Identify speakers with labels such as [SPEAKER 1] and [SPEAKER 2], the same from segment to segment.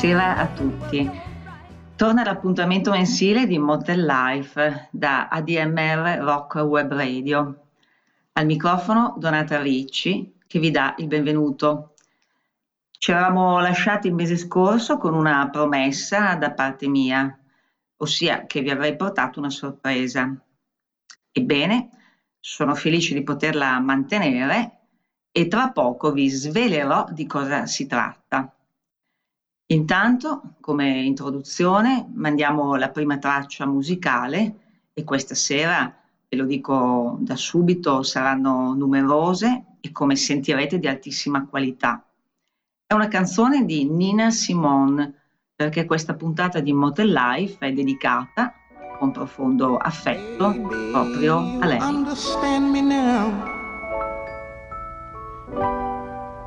[SPEAKER 1] Buonasera a tutti. Torna l'appuntamento mensile di Motel Life da ADMR Rock Web Radio. Al microfono Donata Ricci che vi dà il benvenuto. Ci eravamo lasciati il mese scorso con una promessa da parte mia, ossia che vi avrei portato una sorpresa. Ebbene, sono felice di poterla mantenere e tra poco vi svelerò di cosa si tratta. Intanto, come introduzione, mandiamo la prima traccia musicale e questa sera, ve lo dico da subito, saranno numerose e come sentirete di altissima qualità. È una canzone di Nina Simone perché questa puntata di Motel Life è dedicata con profondo affetto proprio a lei.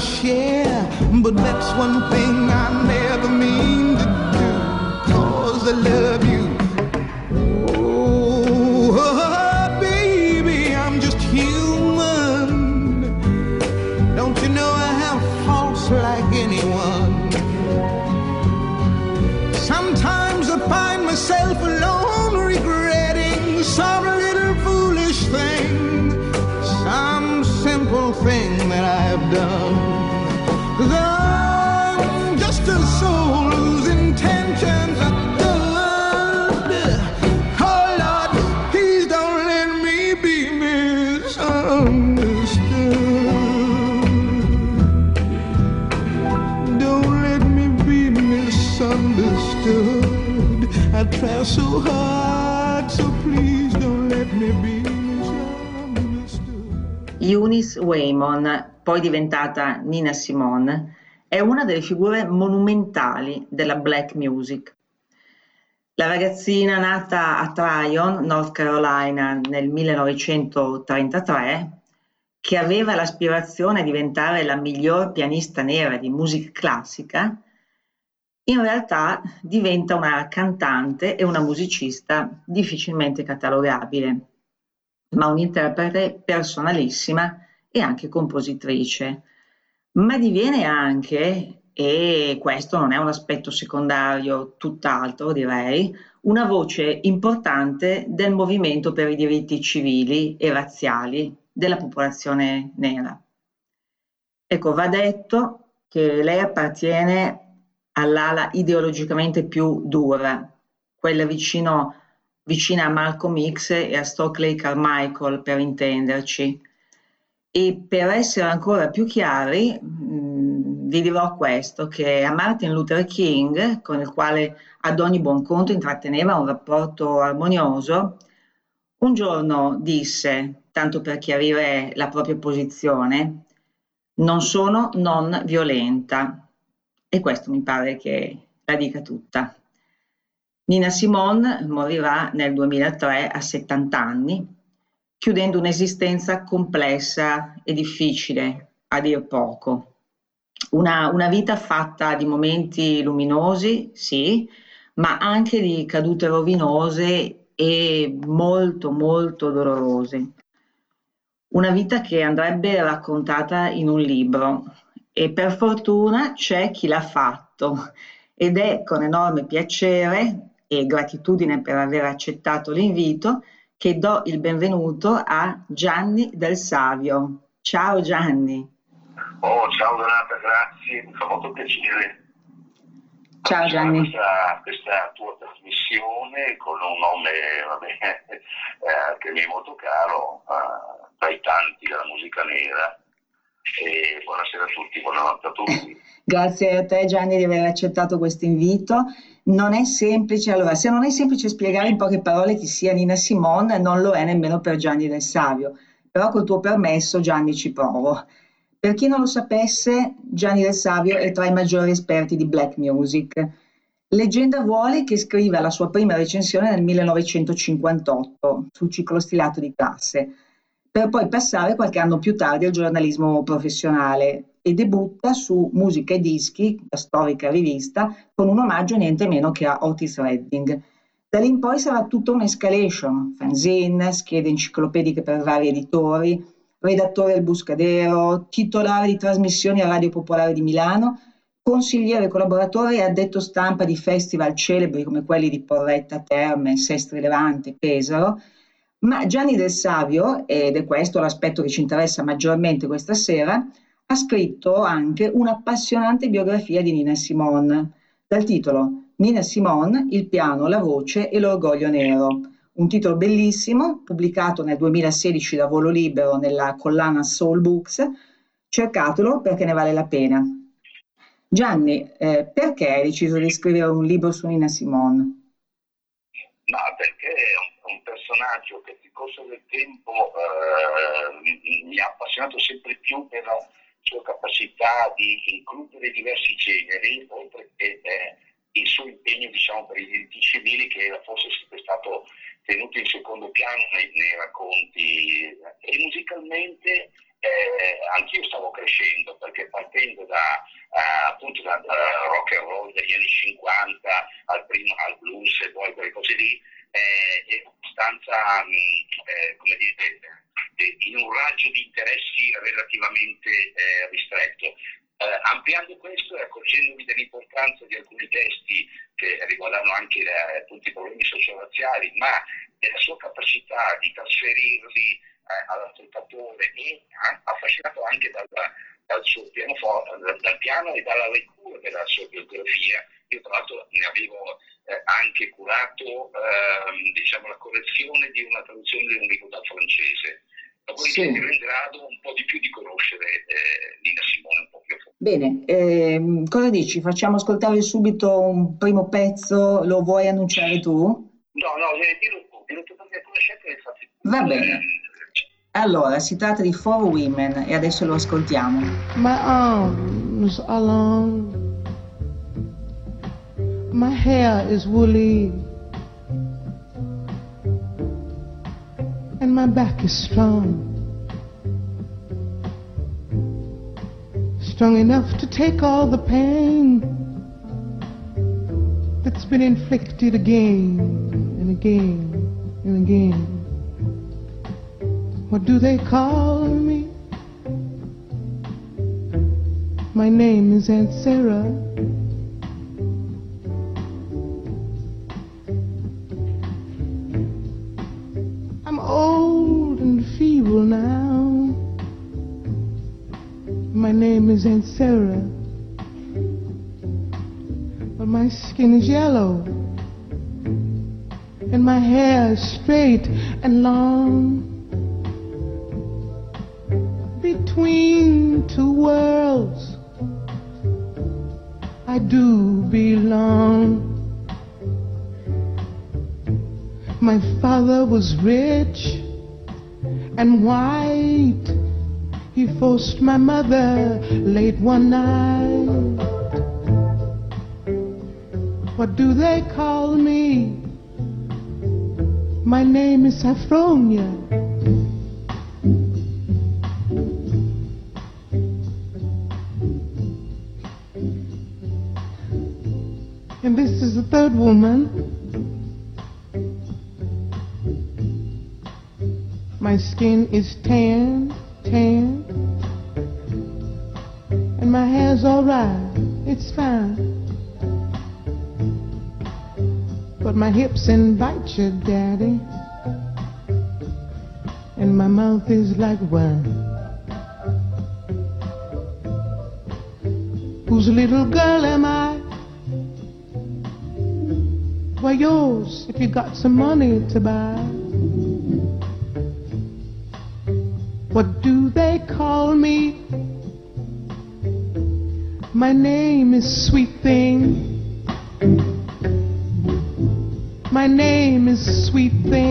[SPEAKER 1] share. But that's one thing I never mean to do. Cause I love you. Eunice Waymon, poi diventata Nina Simone, è una delle figure monumentali della black music. La ragazzina nata a Tryon, North Carolina, nel 1933, che aveva l'aspirazione a diventare la miglior pianista nera di musica classica, in realtà diventa una cantante e una musicista difficilmente catalogabile ma un'interprete personalissima e anche compositrice. Ma diviene anche, e questo non è un aspetto secondario, tutt'altro direi, una voce importante del movimento per i diritti civili e razziali della popolazione nera. Ecco, va detto che lei appartiene all'ala ideologicamente più dura, quella vicino vicina a Malcolm X e a Stockley Carmichael per intenderci. E per essere ancora più chiari, mh, vi dirò questo, che a Martin Luther King, con il quale ad ogni buon conto intratteneva un rapporto armonioso, un giorno disse, tanto per chiarire la propria posizione, non sono non violenta. E questo mi pare che la dica tutta. Nina Simone morirà nel 2003 a 70 anni, chiudendo un'esistenza complessa e difficile, a dir poco. Una, una vita fatta di momenti luminosi, sì, ma anche di cadute rovinose e molto, molto dolorose. Una vita che andrebbe raccontata in un libro e per fortuna c'è chi l'ha fatto ed è con enorme piacere e gratitudine per aver accettato l'invito che do il benvenuto a Gianni Del Savio. Ciao Gianni.
[SPEAKER 2] Oh, ciao Donata, grazie, mi fa molto piacere.
[SPEAKER 1] Ciao Gianni.
[SPEAKER 2] Questa, questa, tua trasmissione con un nome vabbè, eh, che mi è molto caro, eh, tra i tanti della musica nera. E buonasera a tutti, buonanotte a tutti.
[SPEAKER 1] Grazie a te Gianni di aver accettato questo invito. Non è semplice, allora, se non è semplice spiegare in poche parole chi sia Nina Simone, non lo è nemmeno per Gianni Del Savio. Però col tuo permesso Gianni ci provo. Per chi non lo sapesse, Gianni Del Savio è tra i maggiori esperti di black music. Leggenda vuole che scriva la sua prima recensione nel 1958 sul ciclo stilato di classe per poi passare qualche anno più tardi al giornalismo professionale e debutta su Musica e Dischi, la storica rivista, con un omaggio niente meno che a Otis Redding. Da lì in poi sarà tutta un'escalation, fanzine, schede enciclopediche per vari editori, redattore del Buscadero, titolare di trasmissioni a Radio Popolare di Milano, consigliere collaboratore e addetto stampa di festival celebri come quelli di Porretta Terme, Sestri Levante, Pesaro, ma Gianni Del Savio, ed è questo l'aspetto che ci interessa maggiormente questa sera, ha scritto anche un'appassionante biografia di Nina Simone, dal titolo Nina Simone, il piano, la voce e l'orgoglio nero. Un titolo bellissimo, pubblicato nel 2016 da volo libero nella collana Soul Books. Cercatelo perché ne vale la pena. Gianni, eh, perché hai deciso di scrivere un libro su Nina Simone?
[SPEAKER 2] No, perché è un un personaggio che nel corso del tempo eh, mi ha appassionato sempre più per la sua capacità di includere diversi generi, oltre che eh, il suo impegno diciamo, per i diritti civili che era forse sempre stato tenuto in secondo piano nei, nei racconti. E musicalmente eh, anch'io stavo crescendo perché partendo da, eh, appunto da, da, rock and roll degli anni 50 al, primo, al blues e poi quelle cose lì, eh, è abbastanza, mm, eh, come dire, eh, in un raggio di interessi relativamente eh, ristretto. Eh, ampliando questo e accorgendomi dell'importanza di alcuni testi che riguardano anche tutti i problemi sociorazziali, ma della sua capacità di trasferirli eh, all'ascoltatore e affascinato anche dal, dal suo pianoforte, dal, dal piano e dalla lettura della sua biografia. Io tra l'altro ne avevo eh, anche curato ehm, diciamo, la correzione di una traduzione di un libro dal francese. Dopodiché sì. ero in grado un po' di più di conoscere eh, Nina Simone un po' più a fondo.
[SPEAKER 1] Bene, ehm, cosa dici? Facciamo ascoltare subito un primo pezzo, lo vuoi annunciare tu?
[SPEAKER 2] No, no, eh, dillo tu, dillo tu perché conoscete le fate
[SPEAKER 1] Va bene. Allora, si tratta di Four Women e adesso lo ascoltiamo. My arms are long My hair is woolly and my back is strong. Strong enough to take all the pain that's been inflicted again and again and again. What do they call me? My name is Aunt Sarah. My name is Aunt Sarah. But my skin is yellow. And my hair is straight and long. Between two worlds, I do belong. My father was rich and white. He forced my mother late one night. What do they call me? My name is Sophronia.
[SPEAKER 3] And this is the third woman. My skin is tan, tan. And my hair's alright, it's fine. But my hips invite you, Daddy. And my mouth is like wine. Whose little girl am I? Why yours if you got some money to buy. They call me? My name is Sweet Thing. My name is Sweet Thing.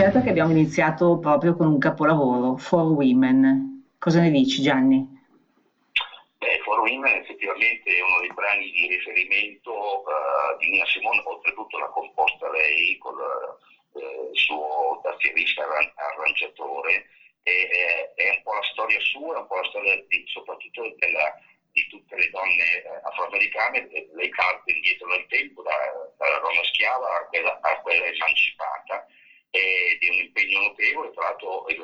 [SPEAKER 1] Certo che abbiamo iniziato proprio con un capolavoro, For Women. Cosa ne dici Gianni?
[SPEAKER 2] Beh, For Women effettivamente è uno dei brani di riferimento uh, di Nina Simone, oltretutto l'ha composta lei con uh, il suo tastierista arrangiatore. E, è, un po' la storia sua, un po' la storia di, soprattutto della, di tutte le donne eh, afroamericane, lei parte indietro nel tempo da, dalla donna schiava a quella, a quella emancipata ed è un impegno notevole, tra l'altro il,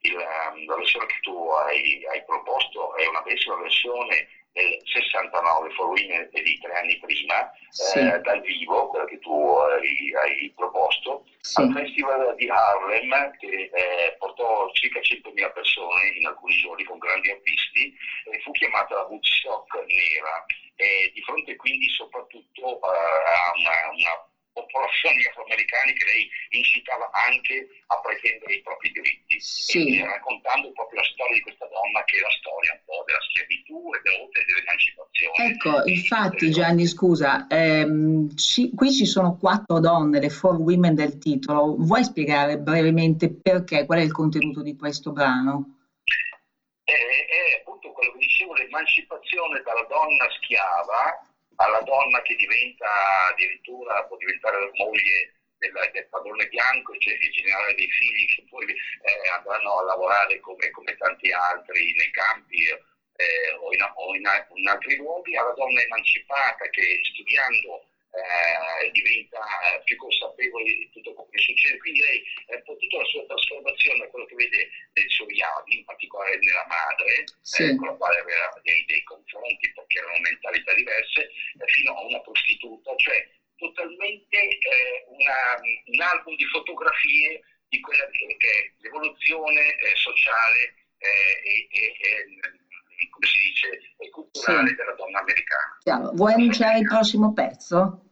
[SPEAKER 2] il, um, la versione che tu hai, hai, proposto è una bellissima versione del 69 for Women di tre anni prima, sì. eh, dal vivo, quella che tu hai, hai proposto, sì. al Festival di Harlem che eh, portò circa 100.000 persone in alcuni giorni con grandi artisti e fu chiamata la Woodstock nera e di fronte quindi soprattutto uh, a una, una popolazioni afroamericane che lei incitava anche a pretendere i propri diritti, sì. e raccontando proprio la storia di questa donna che è la storia un po' della schiavitù e dell'emancipazione.
[SPEAKER 1] Ecco, infatti Gianni, scusa, ehm, ci, qui ci sono quattro donne, le four women del titolo, vuoi spiegare brevemente perché, qual è il contenuto di questo brano?
[SPEAKER 2] È, è appunto quello che dicevo, l'emancipazione dalla donna schiava alla donna che diventa addirittura, può diventare moglie del, del padrone bianco e generare dei figli che poi eh, andranno a lavorare come, come, tanti altri nei campi eh, o, in, o in, in, altri luoghi, alla donna emancipata che studiando eh, diventa eh, più consapevole di tutto quello che succede. Quindi lei, eh, tutta la sua trasformazione, quello che vede nel suo Yavi, in particolare nella madre, sì. eh, con la quale aveva dei, dei, confronti perché erano mentalità diverse, eh, fino a una prostituta, cioè totalmente eh, una, un album di fotografie di quella che è l'evoluzione sociale e, e, e come si dice, culturale sì. della donna americana.
[SPEAKER 1] Chiaro. Vuoi annunciare il prossimo pezzo?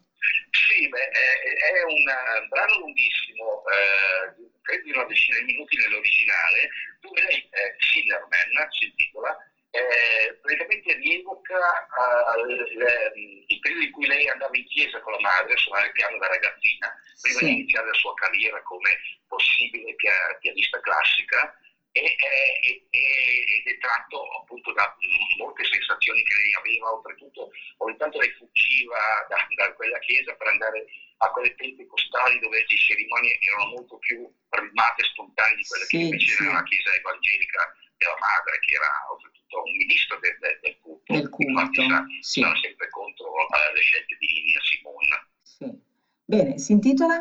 [SPEAKER 2] Sì, beh, è, un eh, brano lunghissimo, eh, credo di una decina di minuti nell'originale, dove lei, eh, Silverman, si intitola, eh, praticamente rievoca uh, il periodo in cui lei andava in chiesa con la madre a suonare il piano da ragazzina, prima sì. di iniziare la sua carriera come possibile pianista classica, e, e, ed è tratto appunto da molte sensazioni che lei aveva, oltretutto ogni tanto lei fuggiva da, da quella chiesa per andare a quelle tempi postali dove le cerimonie erano molto più rimate e spontanee di quelle sì, che invece sì. era la chiesa evangelica della madre, che era oltretutto un ministro del, del, del culto. Del culto, Infatti sa, sì. sono sempre contro uh, le scelte di Nina Simone.
[SPEAKER 1] Sì. Bene, si intitola?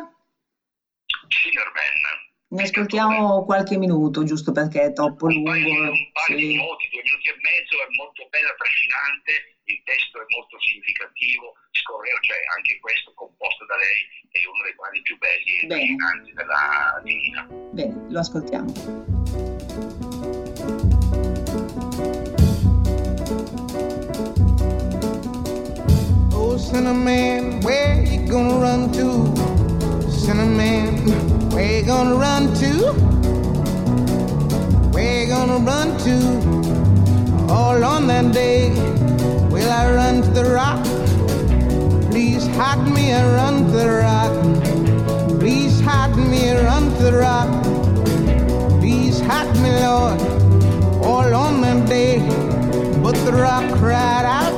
[SPEAKER 2] Silverman.
[SPEAKER 1] Ne ascoltiamo qualche minuto, giusto perché è troppo
[SPEAKER 2] un
[SPEAKER 1] lungo.
[SPEAKER 2] Paio, un paio sì. di minuti, due minuti e mezzo, è molto bella, trascinante, il testo è molto significativo, scorreo, cioè anche questo composto da lei è uno dei brani più belli e trascinanti della Divina.
[SPEAKER 1] Bene, lo ascoltiamo.
[SPEAKER 3] Oh, Cinnamon, where you gonna run to? Cinnamon. Where you gonna run to? Where you gonna run to? All on that day, will I run to the rock? Please hide me and run to the rock. Please hide me and run to the rock. Please hide me, Lord, all on that day. But the rock cried out,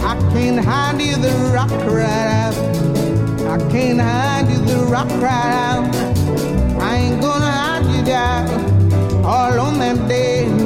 [SPEAKER 3] I can't hide you, the rock cried out. I can't hide you, the rock cried out ain't gonna hide you down all on that day.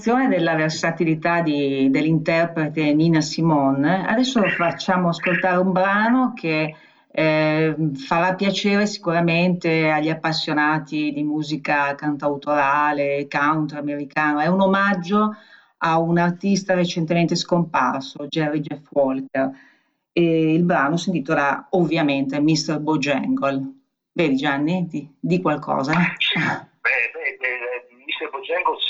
[SPEAKER 1] Dimostrazione della versatilità di- dell'interprete Nina Simone, adesso facciamo ascoltare un brano che eh, farà piacere sicuramente agli appassionati di musica cantautorale, country americano. È un omaggio a un artista recentemente scomparso, Jerry Jeff Walker. E il brano si intitola ovviamente Mr. Bojangle. Vedi Gianni, di, di qualcosa?
[SPEAKER 2] Beh, beh, beh, Mr. Bojangles eh,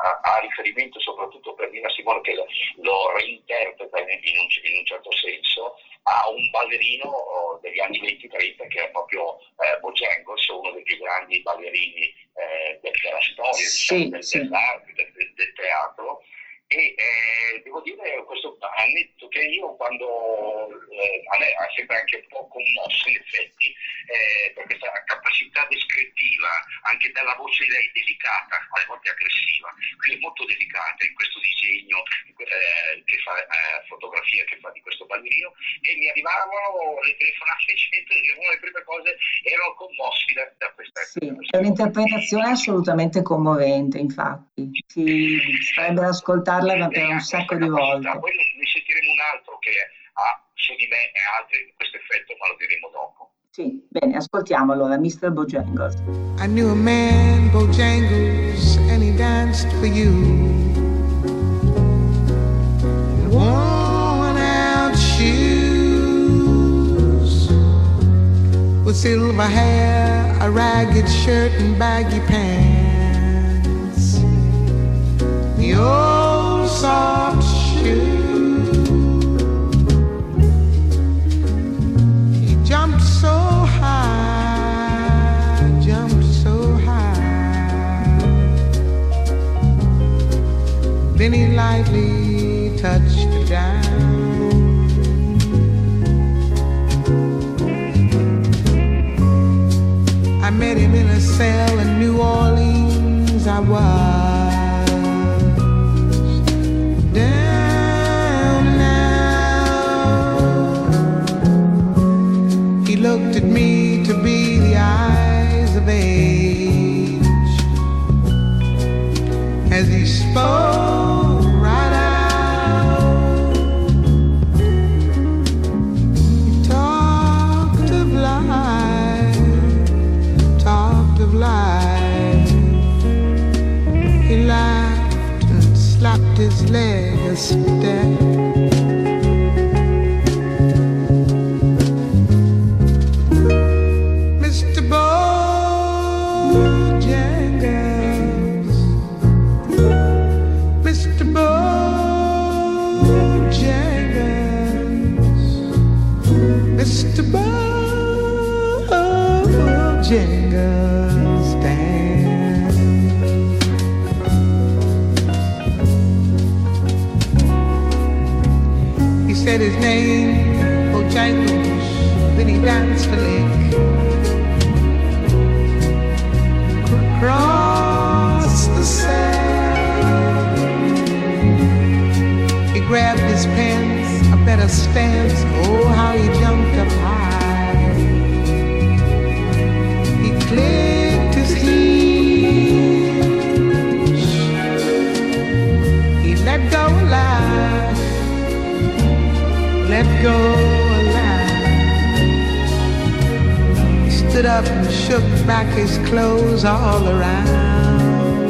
[SPEAKER 2] ha, ha riferimento soprattutto per Nina Simone che lo, lo reinterpreta in, in un, in un certo senso a un ballerino oh, degli anni 20-30 che è proprio eh, Bojangles, uno dei più grandi ballerini eh, de- della storia,
[SPEAKER 1] Sì,
[SPEAKER 2] diciamo, del-
[SPEAKER 1] sì.
[SPEAKER 2] dell'arte, del, del- del teatro. E eh, devo dire, questo ha detto che io quando eh, a me ha sempre anche un po' commosso in effetti eh, per questa capacità descrittiva anche dalla voce di lei delicata, alle volte aggressiva, quindi molto delicata in questo disegno eh, che fa eh, fotografia che fa di questo ballerino e mi arrivavano le telefonate dicendo che una delle prime cose erano commossi da, da questa
[SPEAKER 1] Sì, è un'interpretazione assolutamente commovente, infatti. Si farebbe ascoltarla per un sacco di volte.
[SPEAKER 2] Poi ne sentiremo un altro che ha su di me e altri questo effetto, ma lo diremo dopo.
[SPEAKER 1] Sì, bene, ascoltiamo allora Mr. Bojangles.
[SPEAKER 3] I knew a man, Bojangles, and he danced for you. Worn out shoes, with silver hair, a ragged shirt, and baggy pants. The old Then he lightly touched the down. I met him in a cell in New Orleans. I was down now. He looked at me to be the eyes of age as he spoke Bojangles, Dan. He said his name, oh, Bojangles, then he danced a lick. Across the sand, he grabbed his pants, a better stance. Oh, how he jumped up go alive. He stood up and shook back his clothes all around.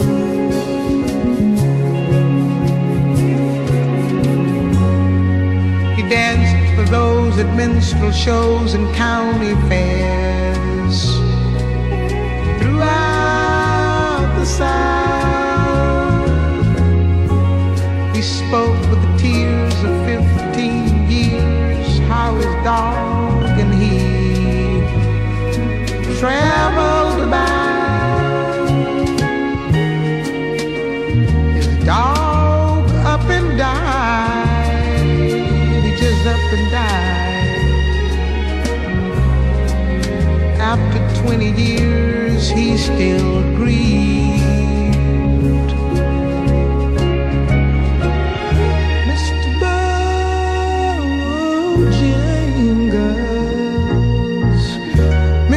[SPEAKER 3] He danced for those at minstrel shows and county fairs throughout the South. He spoke with the tears of 15 how his dog and he traveled about. His dog up and died. He just up and died. After 20 years, he still grieved.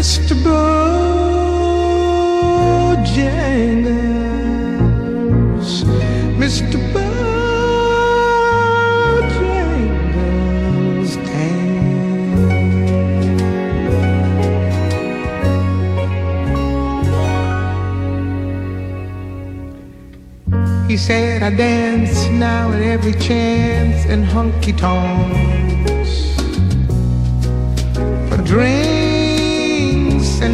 [SPEAKER 3] Mr. Bojangles, Mr. Bojangles, He said, I dance now at every chance in honky tonks for drinks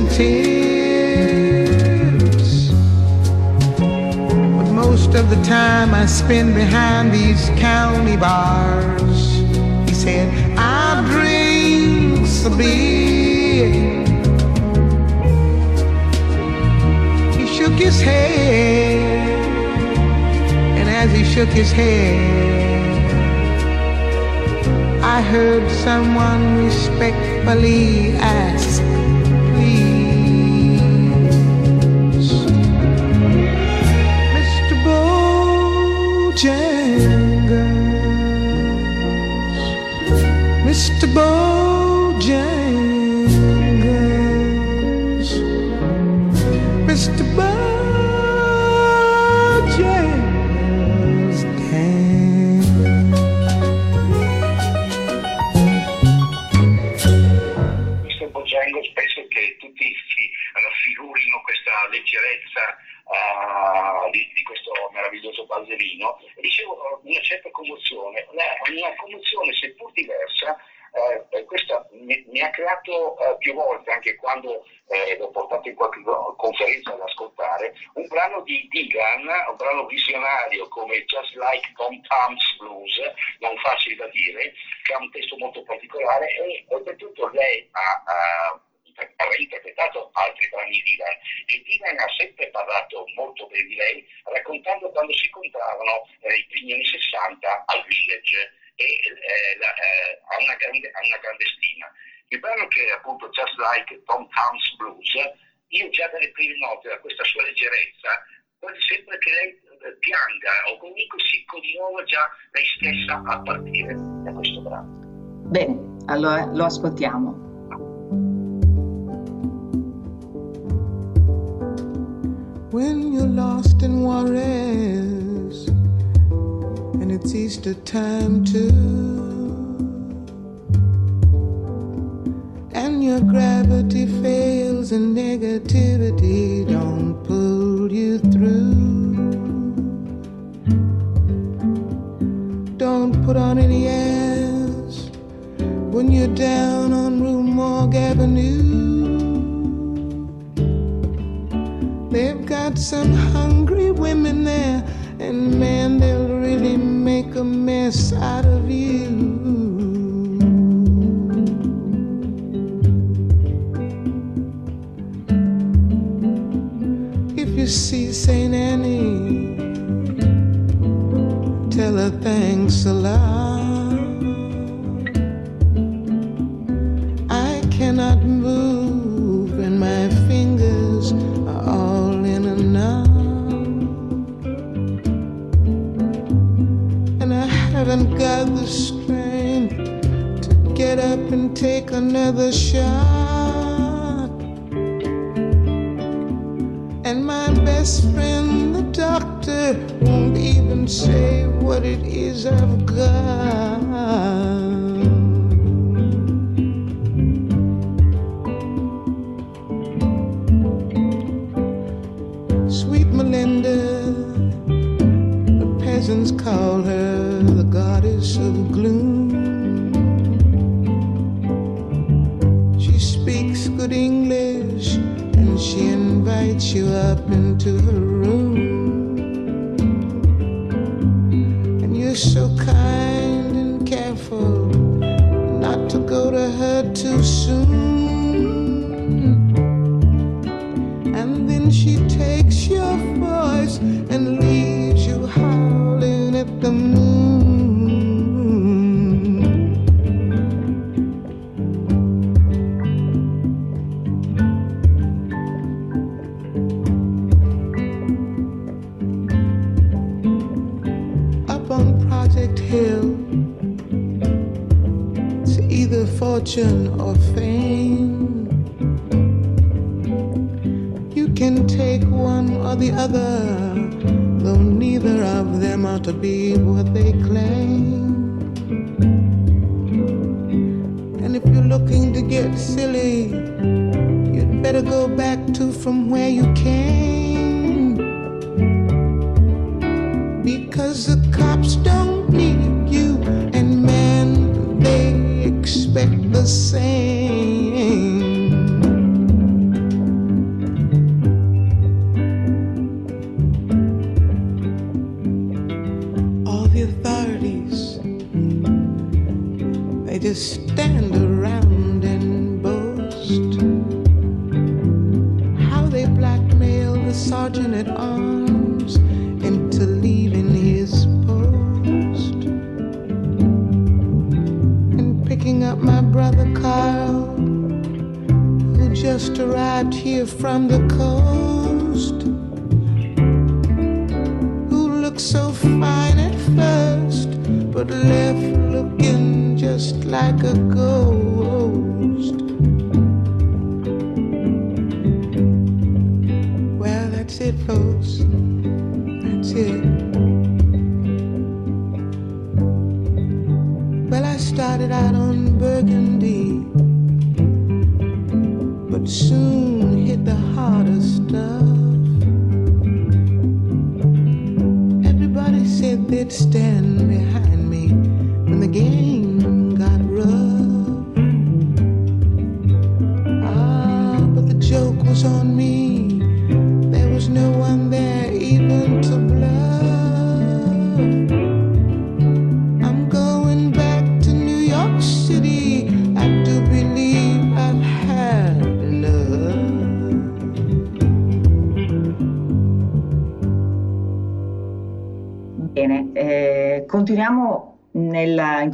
[SPEAKER 3] and. But most of the time I spend behind these county bars. He said, I drink a beer. He shook his head. And as he shook his head, I heard someone respectfully ask, Mr.
[SPEAKER 1] lo, lo ascoltiamo.
[SPEAKER 3] When you're lost in worries, and it's Easter time too, and your gravity fails and negativity don't pull you through. Don't put on any when you're down on Rue Avenue. They've got some hungry women there, and man, they'll really make a mess out of you. If you see St. Annie, tell her thanks a lot. another shot. And my best friend, the doctor, won't even say what it is I've got. to the either fortune or fame. You can take one or the other, though neither of them are to be what they claim. And if you're looking to get silly, you'd better go back to from where you came.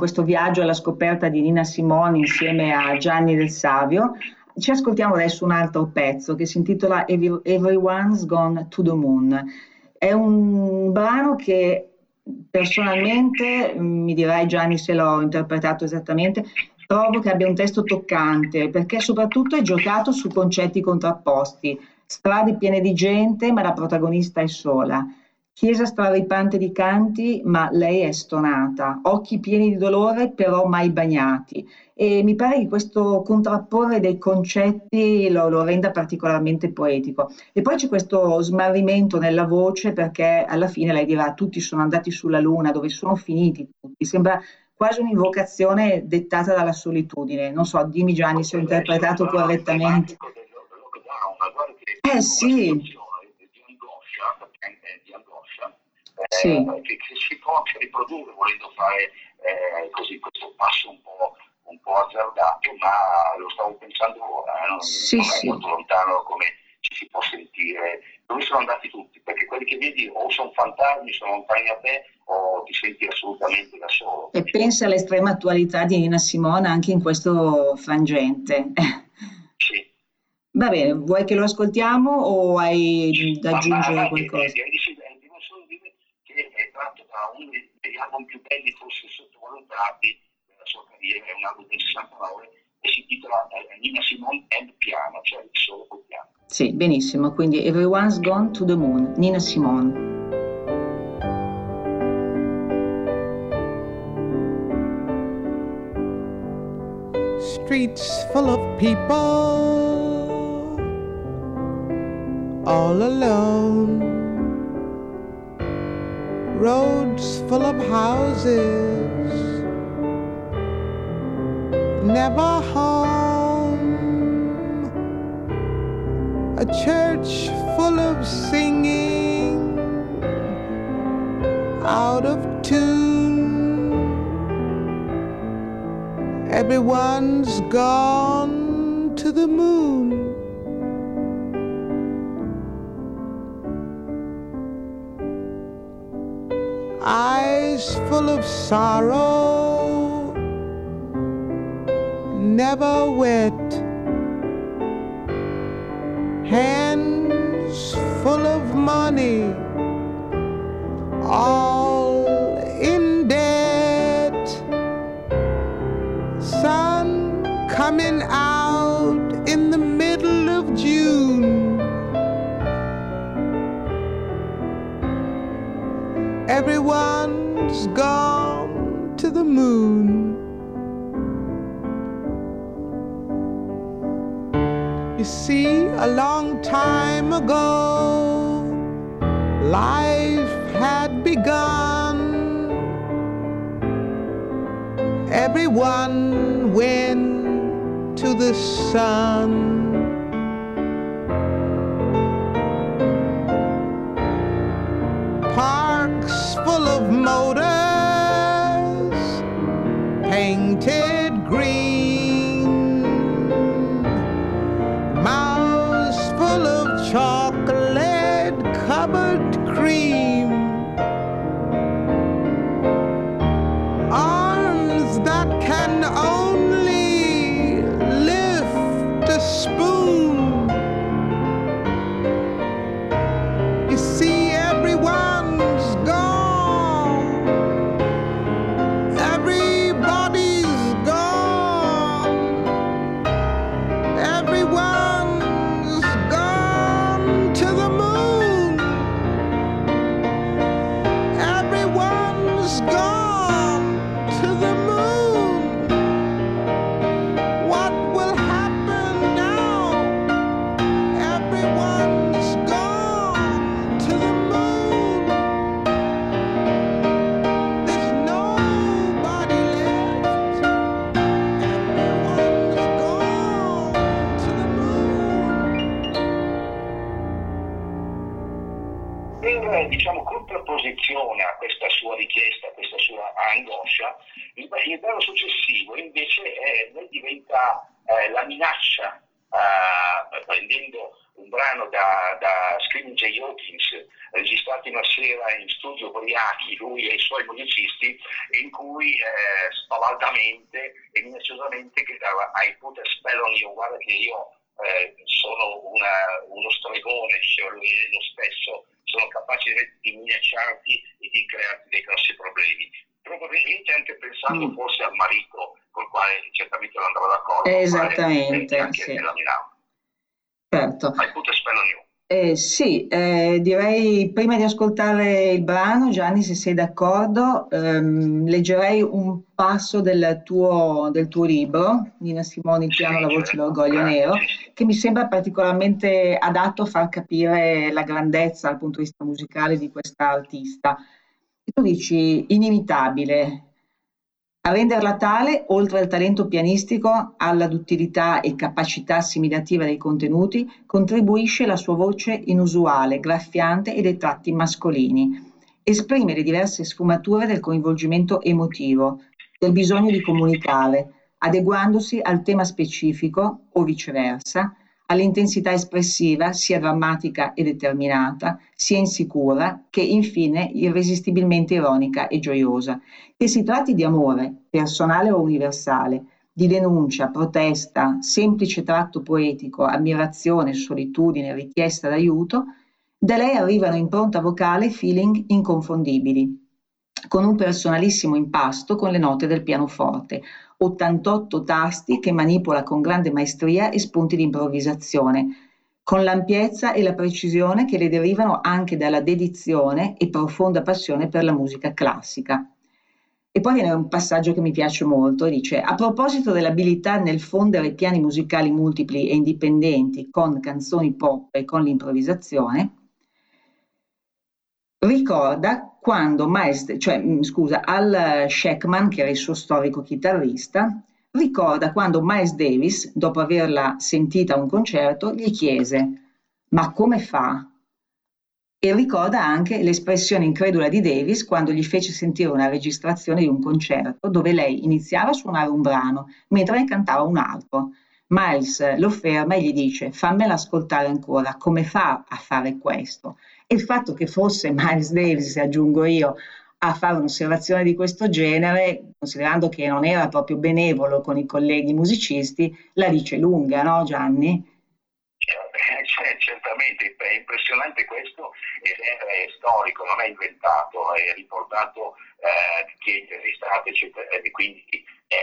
[SPEAKER 1] Questo viaggio alla scoperta di Nina Simone insieme a Gianni Del Savio. Ci ascoltiamo adesso un altro pezzo che si intitola Everyone's Gone to the Moon. È un brano che personalmente, mi dirai Gianni se l'ho interpretato esattamente, trovo che abbia un testo toccante perché soprattutto è giocato su concetti contrapposti, strade piene di gente ma la protagonista è sola Chiesa straripante di canti, ma lei è stonata, occhi pieni di dolore, però mai bagnati. E mi pare che questo contrapporre dei concetti lo, lo renda particolarmente poetico. E poi c'è questo smarrimento nella voce, perché alla fine lei dirà: Tutti sono andati sulla Luna, dove sono finiti tutti. Sembra quasi un'invocazione dettata dalla solitudine. Non so, dimmi Gianni se ho interpretato correttamente. Eh sì.
[SPEAKER 2] Sì. eh, che, che, si può anche riprodurre volendo fare eh, così questo passo un po', un po', azzardato, ma lo stavo pensando ora, eh, non, sì, non è molto lontano come ci si può sentire. Dove sono andati tutti? Perché quelli che vedi o sono fantasmi, sono lontani da te, o ti senti assolutamente da solo.
[SPEAKER 1] E pensa all'estrema attualità di Nina Simona anche in questo frangente.
[SPEAKER 2] Sì.
[SPEAKER 1] Va bene, vuoi che lo ascoltiamo o hai da aggiungere
[SPEAKER 2] ma, ma,
[SPEAKER 1] qualcosa?
[SPEAKER 2] Direi di sì, tra uno degli album più belli, forse sottovalutati della sua carriera, è un album del 69 e si intitola eh, Nina Simone and Piano, cioè il solo col piano.
[SPEAKER 1] Sì, benissimo, quindi Everyone's Gone to the Moon, Nina Simone.
[SPEAKER 3] Streets full of people all alone. Roads full of houses, never home, a church full of singing, out of tune. Everyone's gone to the moon. Full of sorrow, never wet, hands full of money, all gone to the moon. You see, a long time ago, life had begun. Everyone went to the sun.
[SPEAKER 2] Diciamo, contrapposizione a questa sua richiesta, a questa sua angoscia, il, il brano successivo invece è, diventa eh, la minaccia, eh, prendendo un brano da, da Screaming Jay Hawkins, registrato una sera in studio ubriachi, lui e i suoi musicisti, in cui eh, spavaldamente e minacciosamente gridava I put a spell on you, guarda che io eh, sono una, uno stregone, diceva lui lo stesso, sono capace di minacciarti e di crearti dei grossi problemi. Probabilmente anche pensando mm. forse al marito col quale certamente non andava d'accordo.
[SPEAKER 1] Esattamente. Anche sì. nella Milano. Certo.
[SPEAKER 2] I put a spell on you.
[SPEAKER 1] Eh, sì, eh, direi prima di ascoltare il brano, Gianni, se sei d'accordo, ehm, leggerei un passo del tuo, del tuo libro, Nina Simoni, piano, la voce, l'orgoglio nero, che mi sembra particolarmente adatto a far capire la grandezza dal punto di vista musicale di questa artista. Tu dici inimitabile, a renderla tale, oltre al talento pianistico, alla duttilità e capacità assimilativa dei contenuti, contribuisce la sua voce inusuale, graffiante e dei tratti mascolini. Esprime le diverse sfumature del coinvolgimento emotivo, del bisogno di comunicare, adeguandosi al tema specifico o viceversa, all'intensità espressiva sia drammatica e determinata, sia insicura, che infine irresistibilmente ironica e gioiosa. Che si tratti di amore, personale o universale, di denuncia, protesta, semplice tratto poetico, ammirazione, solitudine, richiesta d'aiuto, da lei arrivano in pronta vocale feeling inconfondibili, con un personalissimo impasto con le note del pianoforte, 88 tasti che manipola con grande maestria e spunti di improvvisazione, con l'ampiezza e la precisione che le derivano anche dalla dedizione e profonda passione per la musica classica. E poi viene un passaggio che mi piace molto, dice a proposito dell'abilità nel fondere piani musicali multipli e indipendenti con canzoni pop e con l'improvvisazione, ricorda quando Miles, cioè mm, scusa, Al Sheckman, che era il suo storico chitarrista, ricorda quando Miles Davis, dopo averla sentita a un concerto, gli chiese ma come fa? E ricorda anche l'espressione incredula di Davis quando gli fece sentire una registrazione di un concerto dove lei iniziava a suonare un brano mentre ne cantava un altro. Miles lo ferma e gli dice fammela ascoltare ancora, come fa a fare questo? Il fatto che fosse Miles Davis, aggiungo io, a fare un'osservazione di questo genere, considerando che non era proprio benevolo con i colleghi musicisti, la dice lunga, no Gianni?
[SPEAKER 2] Eh, certamente, è impressionante questo ed è, storico, non è inventato, è riportato eh, chi è intervistato, eccetera, e quindi è,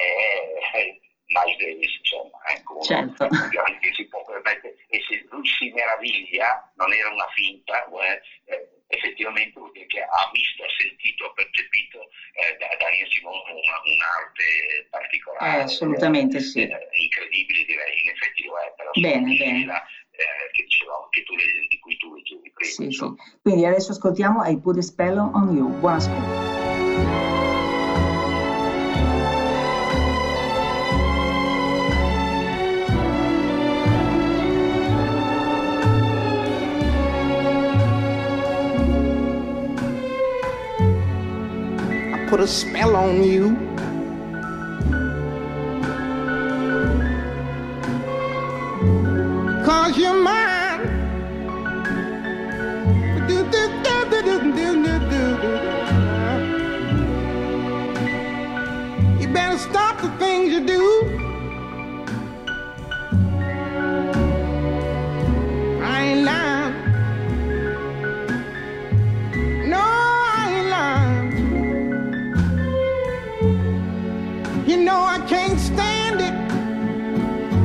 [SPEAKER 2] è Miles Davis, insomma, ecco, certo. che si può permettere, e se lui si meraviglia, non era una finta, eh, effettivamente vuol dire che ha visto, ha sentito, ha percepito eh, da, da Simone una, un'arte particolare.
[SPEAKER 1] Eh, assolutamente sì.
[SPEAKER 2] Eh, incredibile direi, in effetti lo è, però
[SPEAKER 1] bene, bene. La,
[SPEAKER 2] eh, che dicevamo, che tu, di cui tu leggevi prima.
[SPEAKER 1] Sì, sì. Quindi adesso ascoltiamo I Put a Spell on You. Buon ascolto.
[SPEAKER 3] Put a spell on you. Cause you're mine.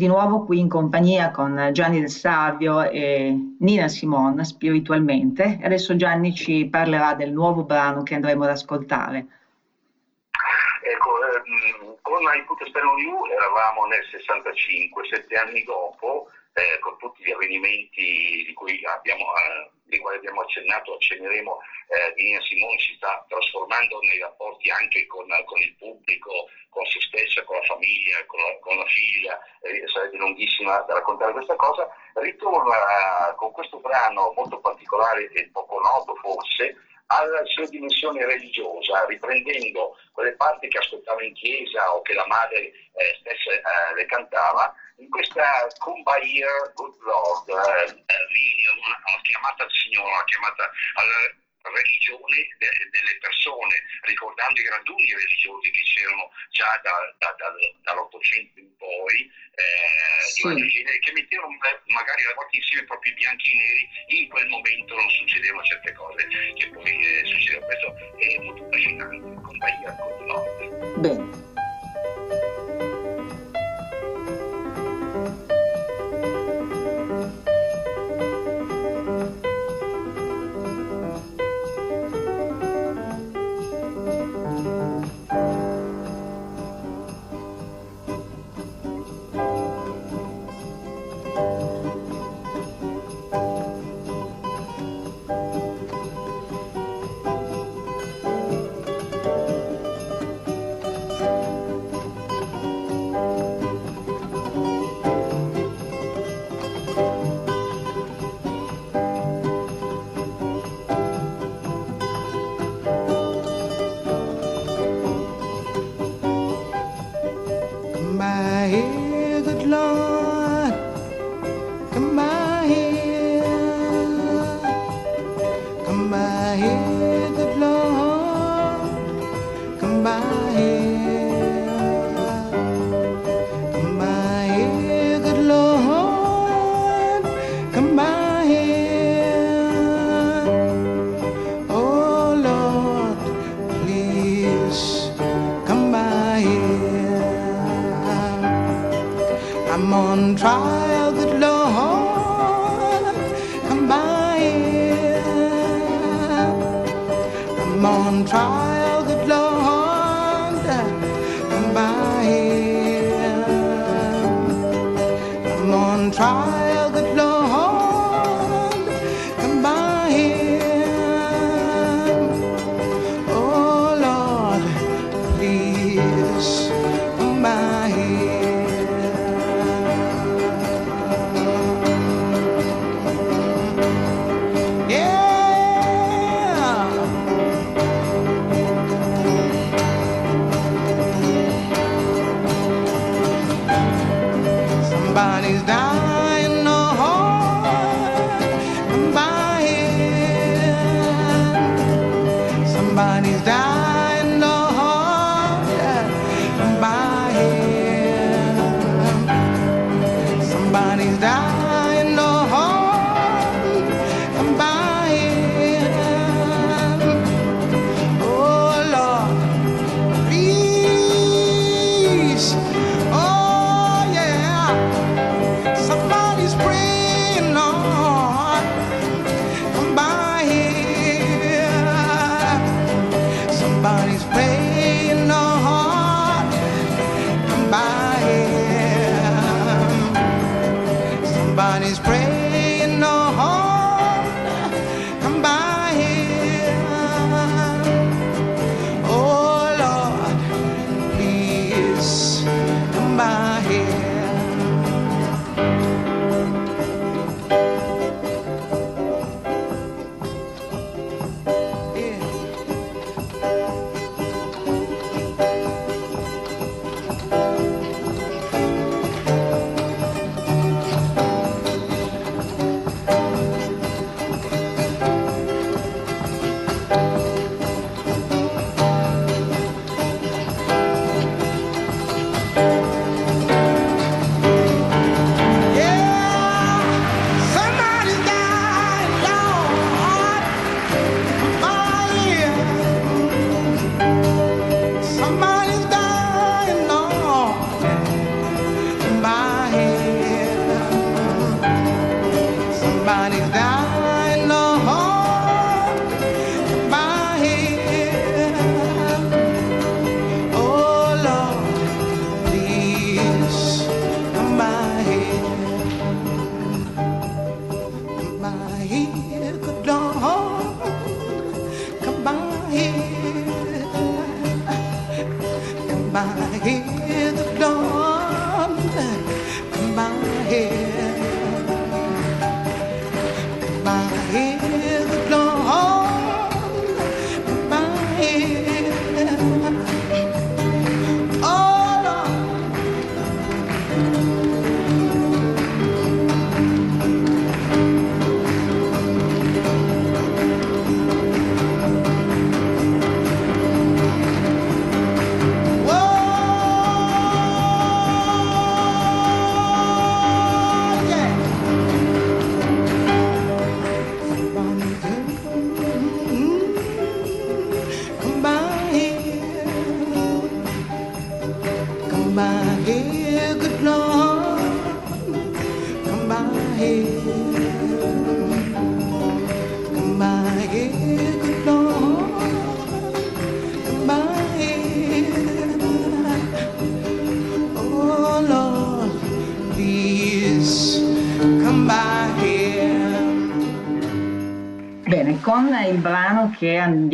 [SPEAKER 3] di nuovo qui in compagnia con Gianni Del Savio e Nina Simon, spiritualmente. Adesso Gianni ci parlerà del nuovo brano che andremo ad ascoltare.
[SPEAKER 2] Ecco, ehm, con I Put Spell You eravamo nel 65, sette anni dopo, eh, con tutti gli avvenimenti di cui abbiamo, eh, dei quali abbiamo accennato, accenneremo, eh, Nina Simone si sta trasformando nei rapporti anche con, con il pubblico, con se stessa, con la famiglia, con la, con la figlia, eh, sarebbe lunghissima da raccontare questa cosa, ritorna con questo brano molto particolare e poco noto forse, alla sua dimensione religiosa, riprendendo quelle parti che ascoltava in chiesa o che la madre eh, stessa eh, le cantava, in questa Year Good Lord, eh, una chiamata al Signore, una chiamata alla religione de, delle persone, ricordando i raduni religiosi che c'erano già da, da, da, dall'Ottocento in poi, eh, sì. che mettevano magari a volte insieme proprio i bianchi e i neri, in quel momento non succedevano certe cose che poi eh, succedono. Questo è molto affascinante, con Bahia con Nord.
[SPEAKER 3] Bene.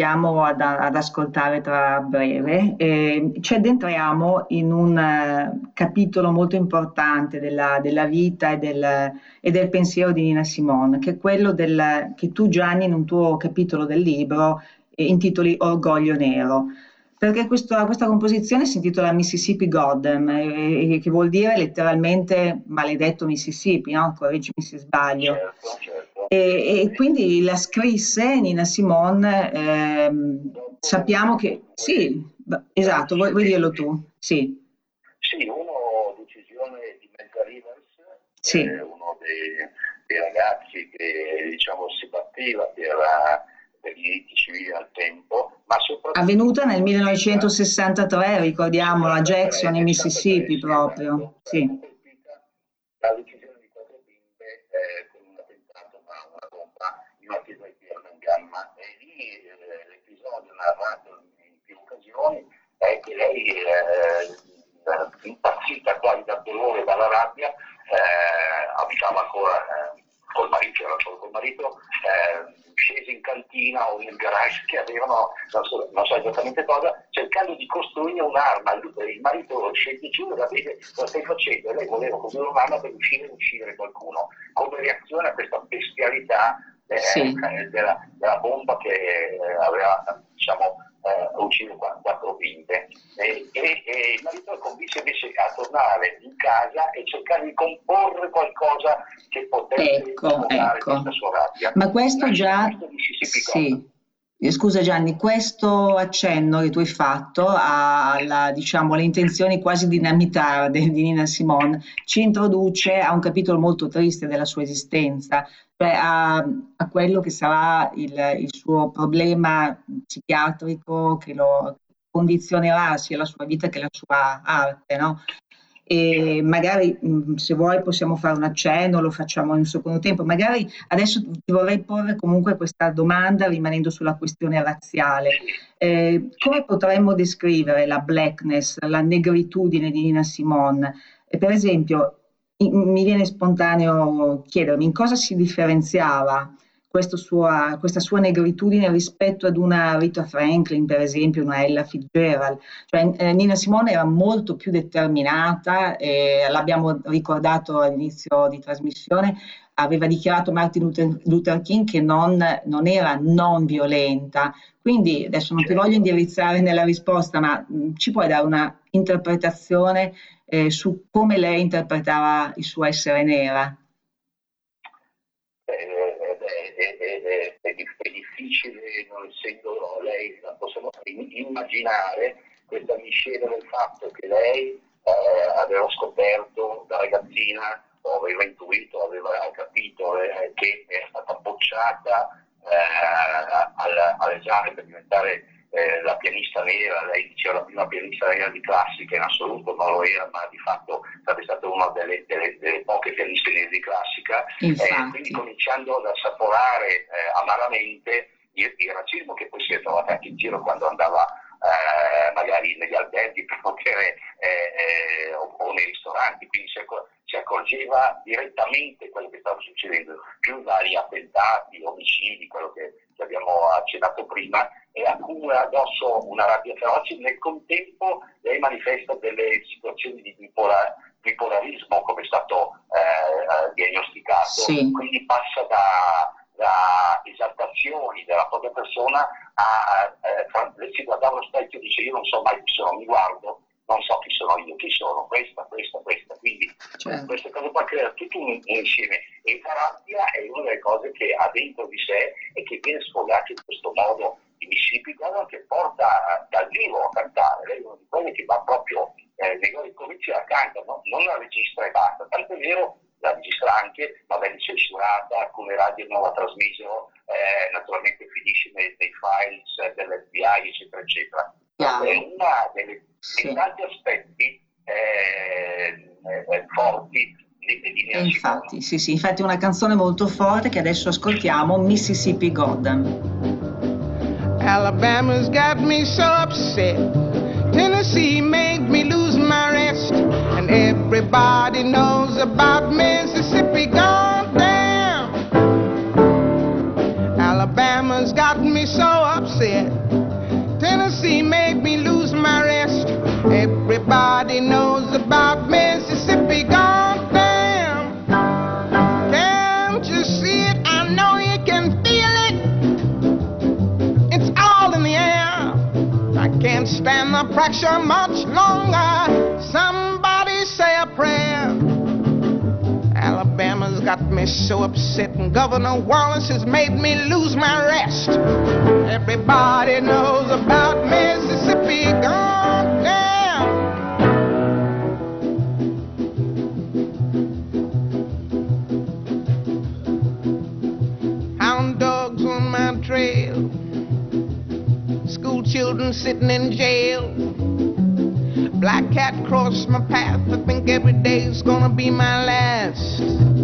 [SPEAKER 1] Andiamo ad, ad ascoltare tra breve, eh, ci addentriamo in un uh, capitolo molto importante della, della vita e del, e del, pensiero di Nina Simone, che è quello del, che tu Gianni in un tuo capitolo del libro eh, intitoli Orgoglio Nero perché questo, questa composizione si intitola Mississippi Goddam, eh, che vuol dire letteralmente maledetto Mississippi, no? correggimi se sbaglio. Certo, certo. E, e, quindi la scrisse Nina Simone, ehm, sappiamo che... Sì, esatto, vuoi, vuoi, dirlo tu? Sì.
[SPEAKER 2] Sì, uno, decisione di Medgar Rivers, sì. uno dei, dei, ragazzi che diciamo, si batteva per, per, i diritti civili al tempo, ma soprattutto...
[SPEAKER 1] Avvenuta nel 1963, ricordiamolo, a Jackson, in Mississippi proprio. Sì.
[SPEAKER 2] La decisione Gamma e lì eh, l'episodio narrato in più occasioni è che lei, eh, impazzita quasi dal dolore e dalla rabbia, eh, abitava ancora eh, col marito, era solo col marito, eh, scese in cantina o nel garage che avevano, non so, non so esattamente cosa, cercando di costruire un'arma. Il marito scettico la vede, cosa stai facendo? E lei voleva costruire un'arma per riuscire a uccidere qualcuno. Come reazione a questa bestialità eh, sì. della, della, bomba che eh, aveva diciamo, eh, ucciso quattro bimbe e, e, e il marito convinse invece a tornare in casa e cercare di comporre qualcosa che potesse
[SPEAKER 1] ecco, ecco. questa sua rabbia. Ma questo già... Sì. Eh, scusa Gianni, questo accenno che tu hai fatto alla, diciamo, alle intenzioni quasi dinamitarde di Nina Simone ci introduce a un capitolo molto triste della sua esistenza, cioè a, a quello che sarà il, il, suo problema psichiatrico che lo condizionerà sia la sua vita che la sua arte, no? E magari mm, se vuoi possiamo fare un accenno, lo facciamo in un secondo tempo. Magari adesso ti vorrei porre comunque questa domanda rimanendo sulla questione razziale. Eh, come potremmo descrivere la blackness, la negritudine di Nina Simone? E per esempio, in, mi viene spontaneo chiedermi in cosa si differenziava sua, questa sua negritudine rispetto ad una Rita Franklin, per esempio, una Ella Fitzgerald. Cioè, eh, Nina Simone era molto più determinata, eh, l'abbiamo ricordato all'inizio di trasmissione, aveva dichiarato Martin Luther, Luther King che non, non, era non violenta. Quindi adesso non ti voglio indirizzare nella risposta, ma mh, ci puoi dare una interpretazione eh, su come lei interpretava il suo essere nera?
[SPEAKER 2] È difficile, non essendo lei, possiamo immaginare questa miscela del fatto che lei eh, aveva scoperto da ragazzina, o aveva intuito, aveva capito eh, che è stata bocciata eh, all'esame per diventare eh, la pianista nera, lei diceva la prima pianista nera di classica, in assoluto non lo era, ma di fatto sarebbe stata una delle, delle, delle poche pianiste nere di classica, eh, quindi cominciando ad assaporare eh, amaramente il, il, razzismo che poi si è trovato anche in giro quando andava eh, magari negli alberghi per poter, eh, o, nei ristoranti, quindi si, si accorgeva direttamente quello che stava succedendo, più vari attentati, omicidi, quello che, che abbiamo accennato prima, e accumula addosso una rabbia feroce, nel contempo lei manifesta delle situazioni di bipolar, bipolarismo come è stato eh, diagnosticato, sì. quindi passa da, da, esaltazioni della propria persona a, a, lei si guardava allo specchio e dice io non so mai chi sono, mi guardo, non so chi sono io, chi sono, questa, questa, questa, quindi certo. queste cose qua creano tutto un, un insieme. E la rabbia è una delle cose che ha dentro di sé e che viene sfogata in questo modo di Mississippi Gordon che porta dal vivo a cantare, lei è una di quelle che va proprio eh, nei loro comizi la canta, no? non la registra e basta, tanto è vero la registra anche, ma viene censurata, alcune radio non la trasmisero, eh, naturalmente finisce nei, nei files dell'FBI, eccetera, eccetera. Chiaro. È una delle sì. tanti aspetti eh, eh, forti
[SPEAKER 1] e infatti, sì, sì, infatti una canzone molto forte che adesso ascoltiamo, Mississippi Goddam.
[SPEAKER 3] Alabama's got me so upset. Tennessee made me lose my rest. And everybody knows about Mississippi Goddam. Alabama's got me so upset. Tennessee made me lose my rest. Everybody knows about Mississippi can't stand the pressure much longer. Somebody say a prayer. Alabama's got me so upset, and Governor Wallace has made me lose my rest. Everybody knows about Mississippi gone sitting in jail. Black cat crossed my path. I think every day's gonna be my last.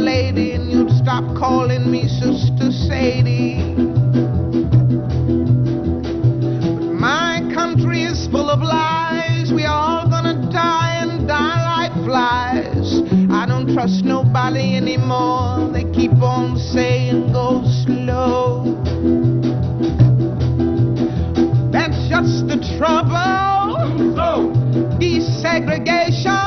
[SPEAKER 3] Lady, and you'd stop calling me Sister Sadie. But my country is full of lies. We all gonna die and die like flies. I don't trust nobody anymore. They keep on saying go slow. That's just the trouble. Desegregation,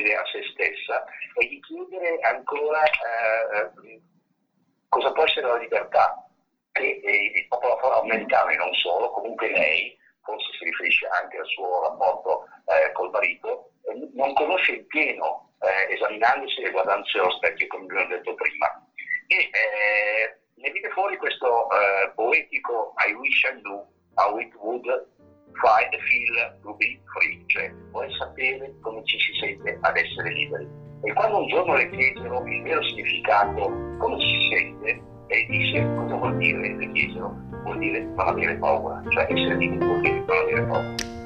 [SPEAKER 3] succede a se stessa e di chiedere ancora eh, cosa può essere la libertà che il popolo americano e non solo, comunque lei, forse si riferisce anche al suo rapporto eh, col marito, eh, non conosce il pieno, eh, esaminandosi e guardandosi allo specchio, come abbiamo detto prima. E eh, ne viene fuori questo eh, poetico I wish I knew how it would find feel to be free, cioè vuoi sapere come ci si sente ad essere liberi. E quando un giorno le chiesero il vero significato, come ci si sente, e dice cosa vuol dire le chiesero? Vuol dire non avere paura, cioè essere liberi vuol dire non avere paura.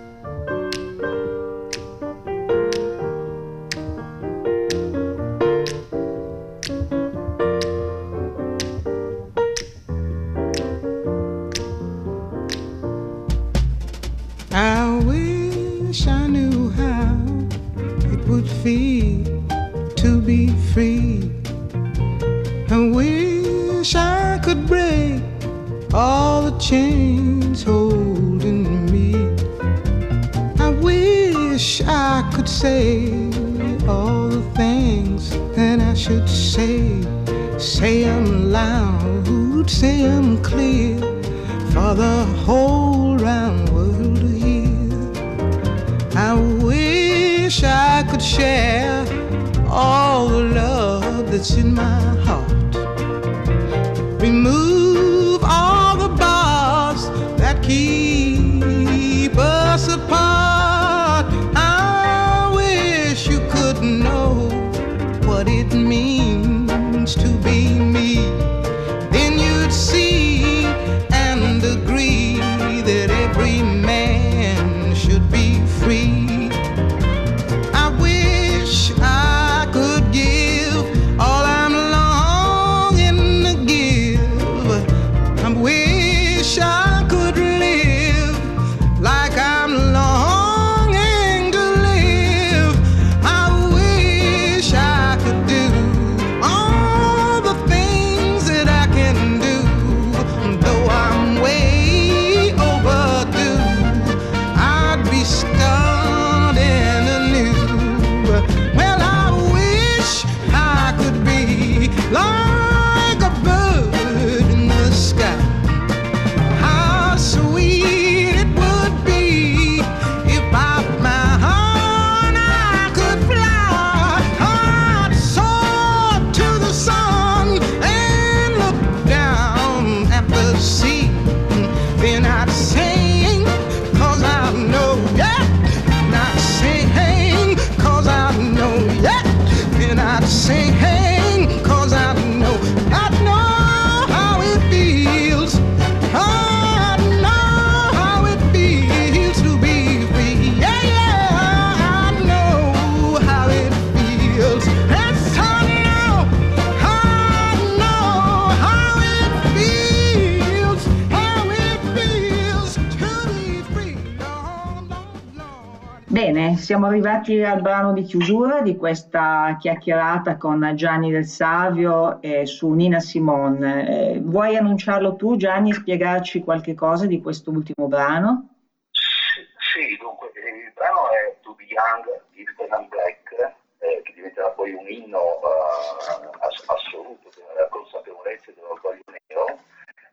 [SPEAKER 1] Siamo arrivati al brano di chiusura di questa chiacchierata con Gianni Del Savio eh, su Nina Simone. Eh, vuoi annunciarlo tu, Gianni, e spiegarci qualche cosa di questo ultimo brano?
[SPEAKER 3] Sì, dunque, il brano è To Be Young di Stephen Black, eh, che diventerà poi un inno uh, assoluto della consapevolezza dell'orgoglio nero,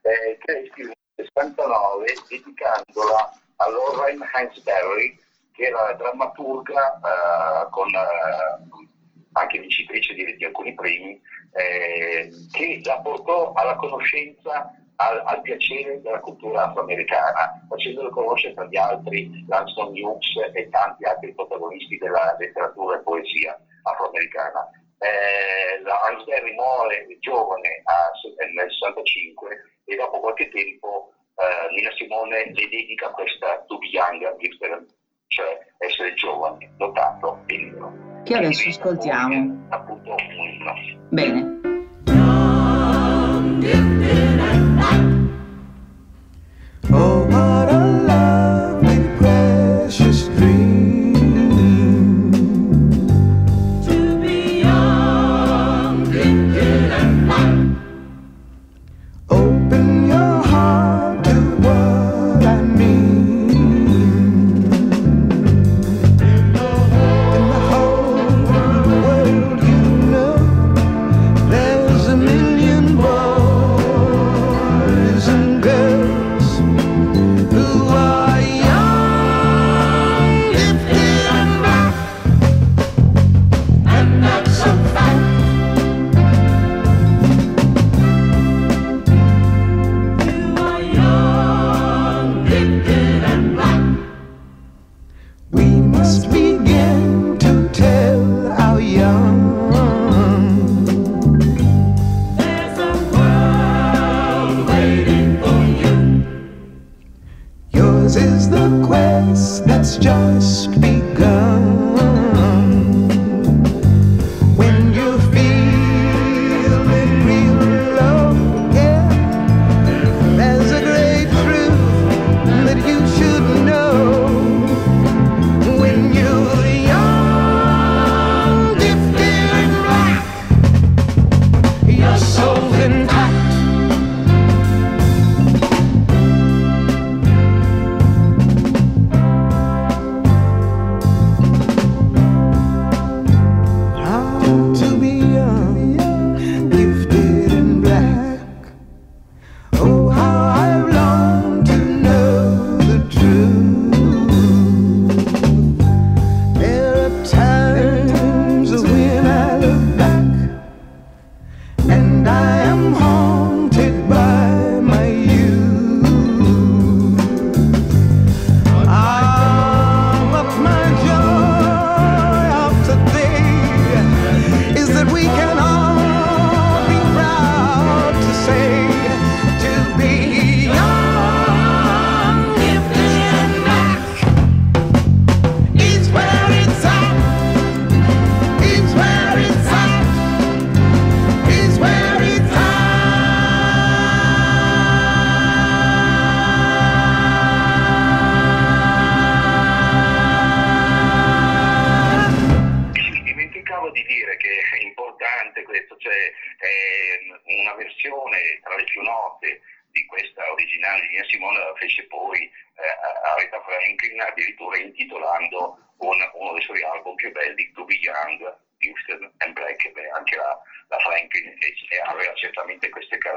[SPEAKER 3] eh, che è nel 69 dedicandola a Lorraine Hansberry, era drammaturga eh, con eh, anche vincitrice di, di alcuni premi, eh, che la portò alla conoscenza, al, al, piacere della cultura afroamericana, facendolo conoscere tra gli altri Langston Hughes e tanti altri protagonisti della letteratura e poesia afroamericana. Eh, la Hansberry muore giovane a, nel 65 e dopo qualche tempo eh, Nina Simone le dedica questa To Be Young cioè essere giovani, dotato e libero.
[SPEAKER 1] Che adesso ascoltiamo.
[SPEAKER 3] Appunto un.
[SPEAKER 1] Bene.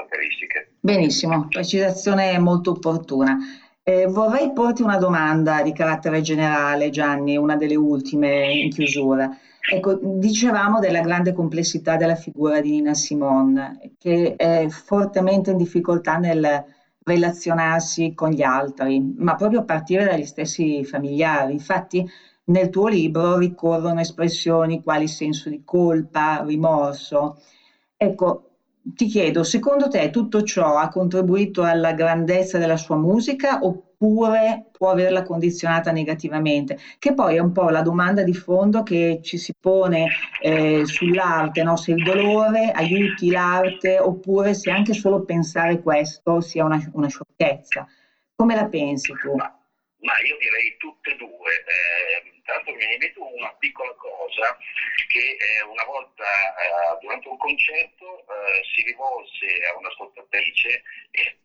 [SPEAKER 2] Caratteristiche.
[SPEAKER 1] Benissimo, precisazione molto opportuna. Eh, vorrei porti una domanda di carattere generale, Gianni, una delle ultime in chiusura. Ecco, dicevamo della grande complessità della figura di Nina Simone, che è fortemente in difficoltà nel relazionarsi con gli altri, ma proprio a partire dagli stessi familiari. Infatti, nel tuo libro ricorrono espressioni quali senso di colpa, rimorso. Ecco, ti chiedo, secondo te tutto ciò ha contribuito alla grandezza della sua musica oppure può averla condizionata negativamente? Che poi è un po' la domanda di fondo che ci si pone eh, sull'arte, no? Se il dolore aiuti l'arte oppure se anche solo pensare questo sia una, una sciocchezza. Come la pensi tu?
[SPEAKER 2] Ma, io direi tutte e due. Eh, tanto mi mente una piccola cosa che eh, una volta eh, durante un concerto eh, si rivolse a un'ascoltatrice e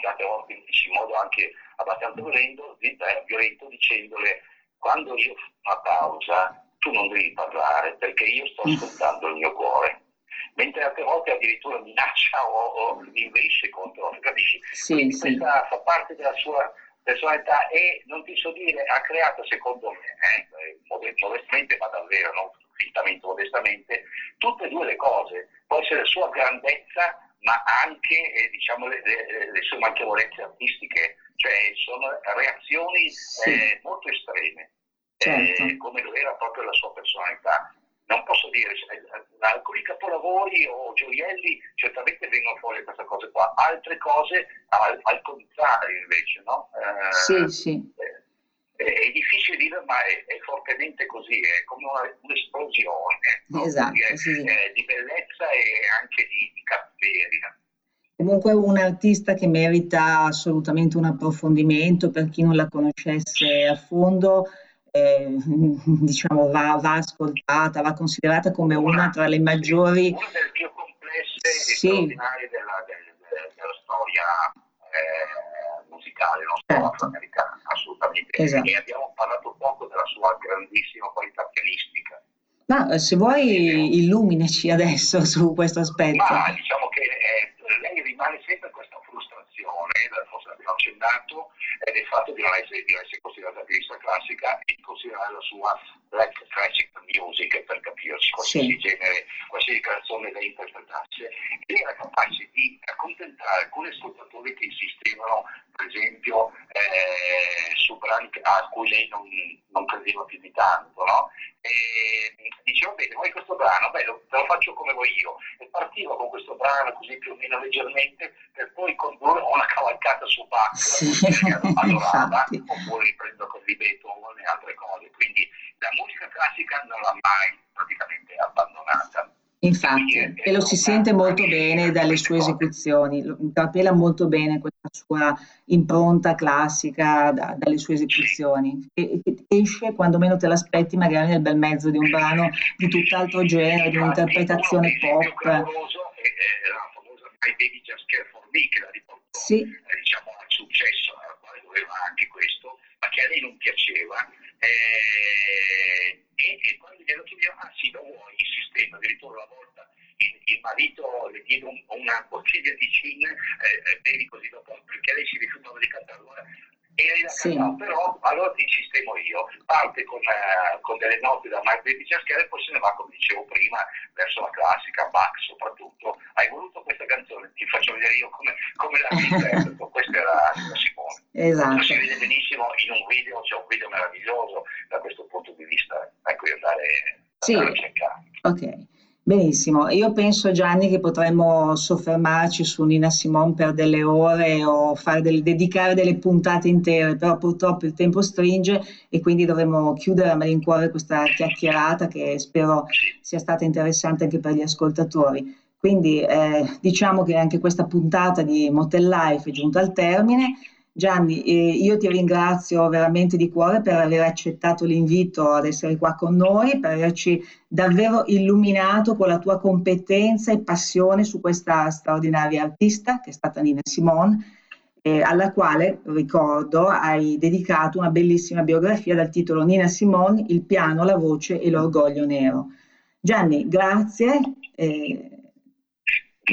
[SPEAKER 2] tante volte in modo anche abbastanza violento, eh, violento dicendole quando io faccio una pausa tu non devi parlare perché io sto ascoltando il mio cuore mentre altre volte addirittura minaccia o, o inveisce contro, capisci?
[SPEAKER 1] Sì,
[SPEAKER 2] Quindi
[SPEAKER 1] sì.
[SPEAKER 2] questa fa parte della sua personalità e non ti so dire, ha creato secondo me, eh, mode- modestamente ma davvero, non fintamente modestamente, tutte e due le cose. Può essere la sua grandezza ma anche eh, diciamo, le, le- le sue manchevolezze artistiche, cioè sono reazioni
[SPEAKER 1] Sì.
[SPEAKER 2] eh, molto estreme,
[SPEAKER 1] Certo.
[SPEAKER 2] eh, come lo era proprio la sua personalità. Non posso dire, eh, alcuni capolavori o gioielli certamente vengono fuori queste cose qua, altre cose al, al contrario invece, no? Eh,
[SPEAKER 1] Sì, sì.
[SPEAKER 2] eh, è, è difficile dire, ma è, è fortemente così, è come una- un'esplosione no?
[SPEAKER 1] Esatto,
[SPEAKER 2] Di-
[SPEAKER 1] sì, sì.
[SPEAKER 2] eh, di bellezza e anche di, di cattiveria.
[SPEAKER 1] Comunque un artista che merita assolutamente un approfondimento per chi non la conoscesse a fondo, eh, diciamo va, va ascoltata, va considerata come una tra le maggiori.
[SPEAKER 2] Una delle più complesse e
[SPEAKER 1] Sì.
[SPEAKER 2] straordinarie della, del- del- della storia eh, musicale, non solo
[SPEAKER 1] Certo.
[SPEAKER 2] afroamericana, assolutamente.
[SPEAKER 1] Esatto.
[SPEAKER 2] E abbiamo parlato poco della sua grandissima qualità pianistica.
[SPEAKER 1] Ma eh, se vuoi illuminaci adesso su questo aspetto.
[SPEAKER 2] Ma diciamo che eh, lei rimane sempre questa frustrazione, forse l'abbiamo accennato, eh, del fatto di non essere, di non essere considerata pianista classica e di considerare la sua black classic music, per capirci, qualsiasi
[SPEAKER 1] Sì.
[SPEAKER 2] genere, qualsiasi canzone lei interpretasse. Lei era capace di accontentare alcuni ascoltatori che insistevano, per esempio, eh, su brani che- a cui lei non, non credeva più di tanto, no? E, dice, va bene, vuoi questo brano? Beh, lo, te lo faccio come vuoi io. E partivo con questo brano così più o meno leggermente, per poi condurre una cavalcata su Bach,
[SPEAKER 1] Sì,
[SPEAKER 2] che
[SPEAKER 1] infatti.
[SPEAKER 2] oppure riprendo con di Beethoven e altre cose. Quindi la musica classica non l'ha mai praticamente abbandonata.
[SPEAKER 1] Infatti, e lo si sente molto bene dalle sue esecuzioni, lo- trapela molto bene questa sua impronta classica da- dalle sue esecuzioni, e, e esce quando meno te l'aspetti magari nel bel mezzo di un brano di tutt'altro genere, di un'interpretazione pop.
[SPEAKER 2] clamoroso è, è la famosa My Baby Just Care For Me che la riportò
[SPEAKER 1] Sì,
[SPEAKER 2] eh, diciamo, successo, al quale doveva anche questo, ma che a lei non piaceva. Eh, e, e quando glielo chiedeva, ah sì, lo vuoi, insistendo, addirittura una volta il, il marito le diede un- una bottiglia di gin, eh, eh, bevi così dopo, perché lei si rifiutava di cantare. Allora, e la
[SPEAKER 1] Sì.
[SPEAKER 2] cantava, però allora ti insistemo io, parte con, eh, con delle note da My Baby Care e poi se ne va, come dicevo prima, verso la classica, Bach soprattutto. Hai voluto questa canzone, ti faccio vedere io come, come la interpreto. Questa era Nina Simone.
[SPEAKER 1] esatto.
[SPEAKER 2] Si vede benissimo in un video, c'è un video meraviglioso da questo punto di vista, ecco di andare,
[SPEAKER 1] Sì.
[SPEAKER 2] andare a cercare.
[SPEAKER 1] Ok, benissimo. Io penso, Gianni, che potremmo soffermarci su Nina Simone per delle ore o fare del- dedicare delle puntate intere, però purtroppo il tempo stringe e quindi dovremo chiudere a malincuore questa chiacchierata che spero sia stata interessante anche per gli ascoltatori. Quindi eh, diciamo che anche questa puntata di Motel Life è giunta al termine. Gianni, eh, io ti ringrazio veramente di cuore per aver accettato l'invito ad essere qua con noi, per averci davvero illuminato con la tua competenza e passione su questa straordinaria artista che è stata Nina Simone, eh, alla quale, ricordo, hai dedicato una bellissima biografia dal titolo Nina Simone, il piano, la voce e l'orgoglio nero. Gianni, grazie. eh,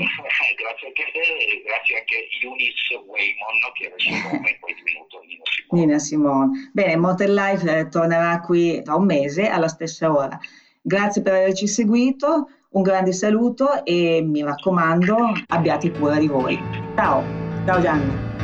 [SPEAKER 2] grazie anche a te e grazie anche a Eunice Waymon che era il nome e poi è divenuto Nino Simone.
[SPEAKER 1] Nina Simone. Bene, Motel Life eh, tornerà qui tra un mese alla stessa ora. Grazie per averci seguito, un grande saluto e mi raccomando, abbiate cura di voi. Ciao, ciao Gianni.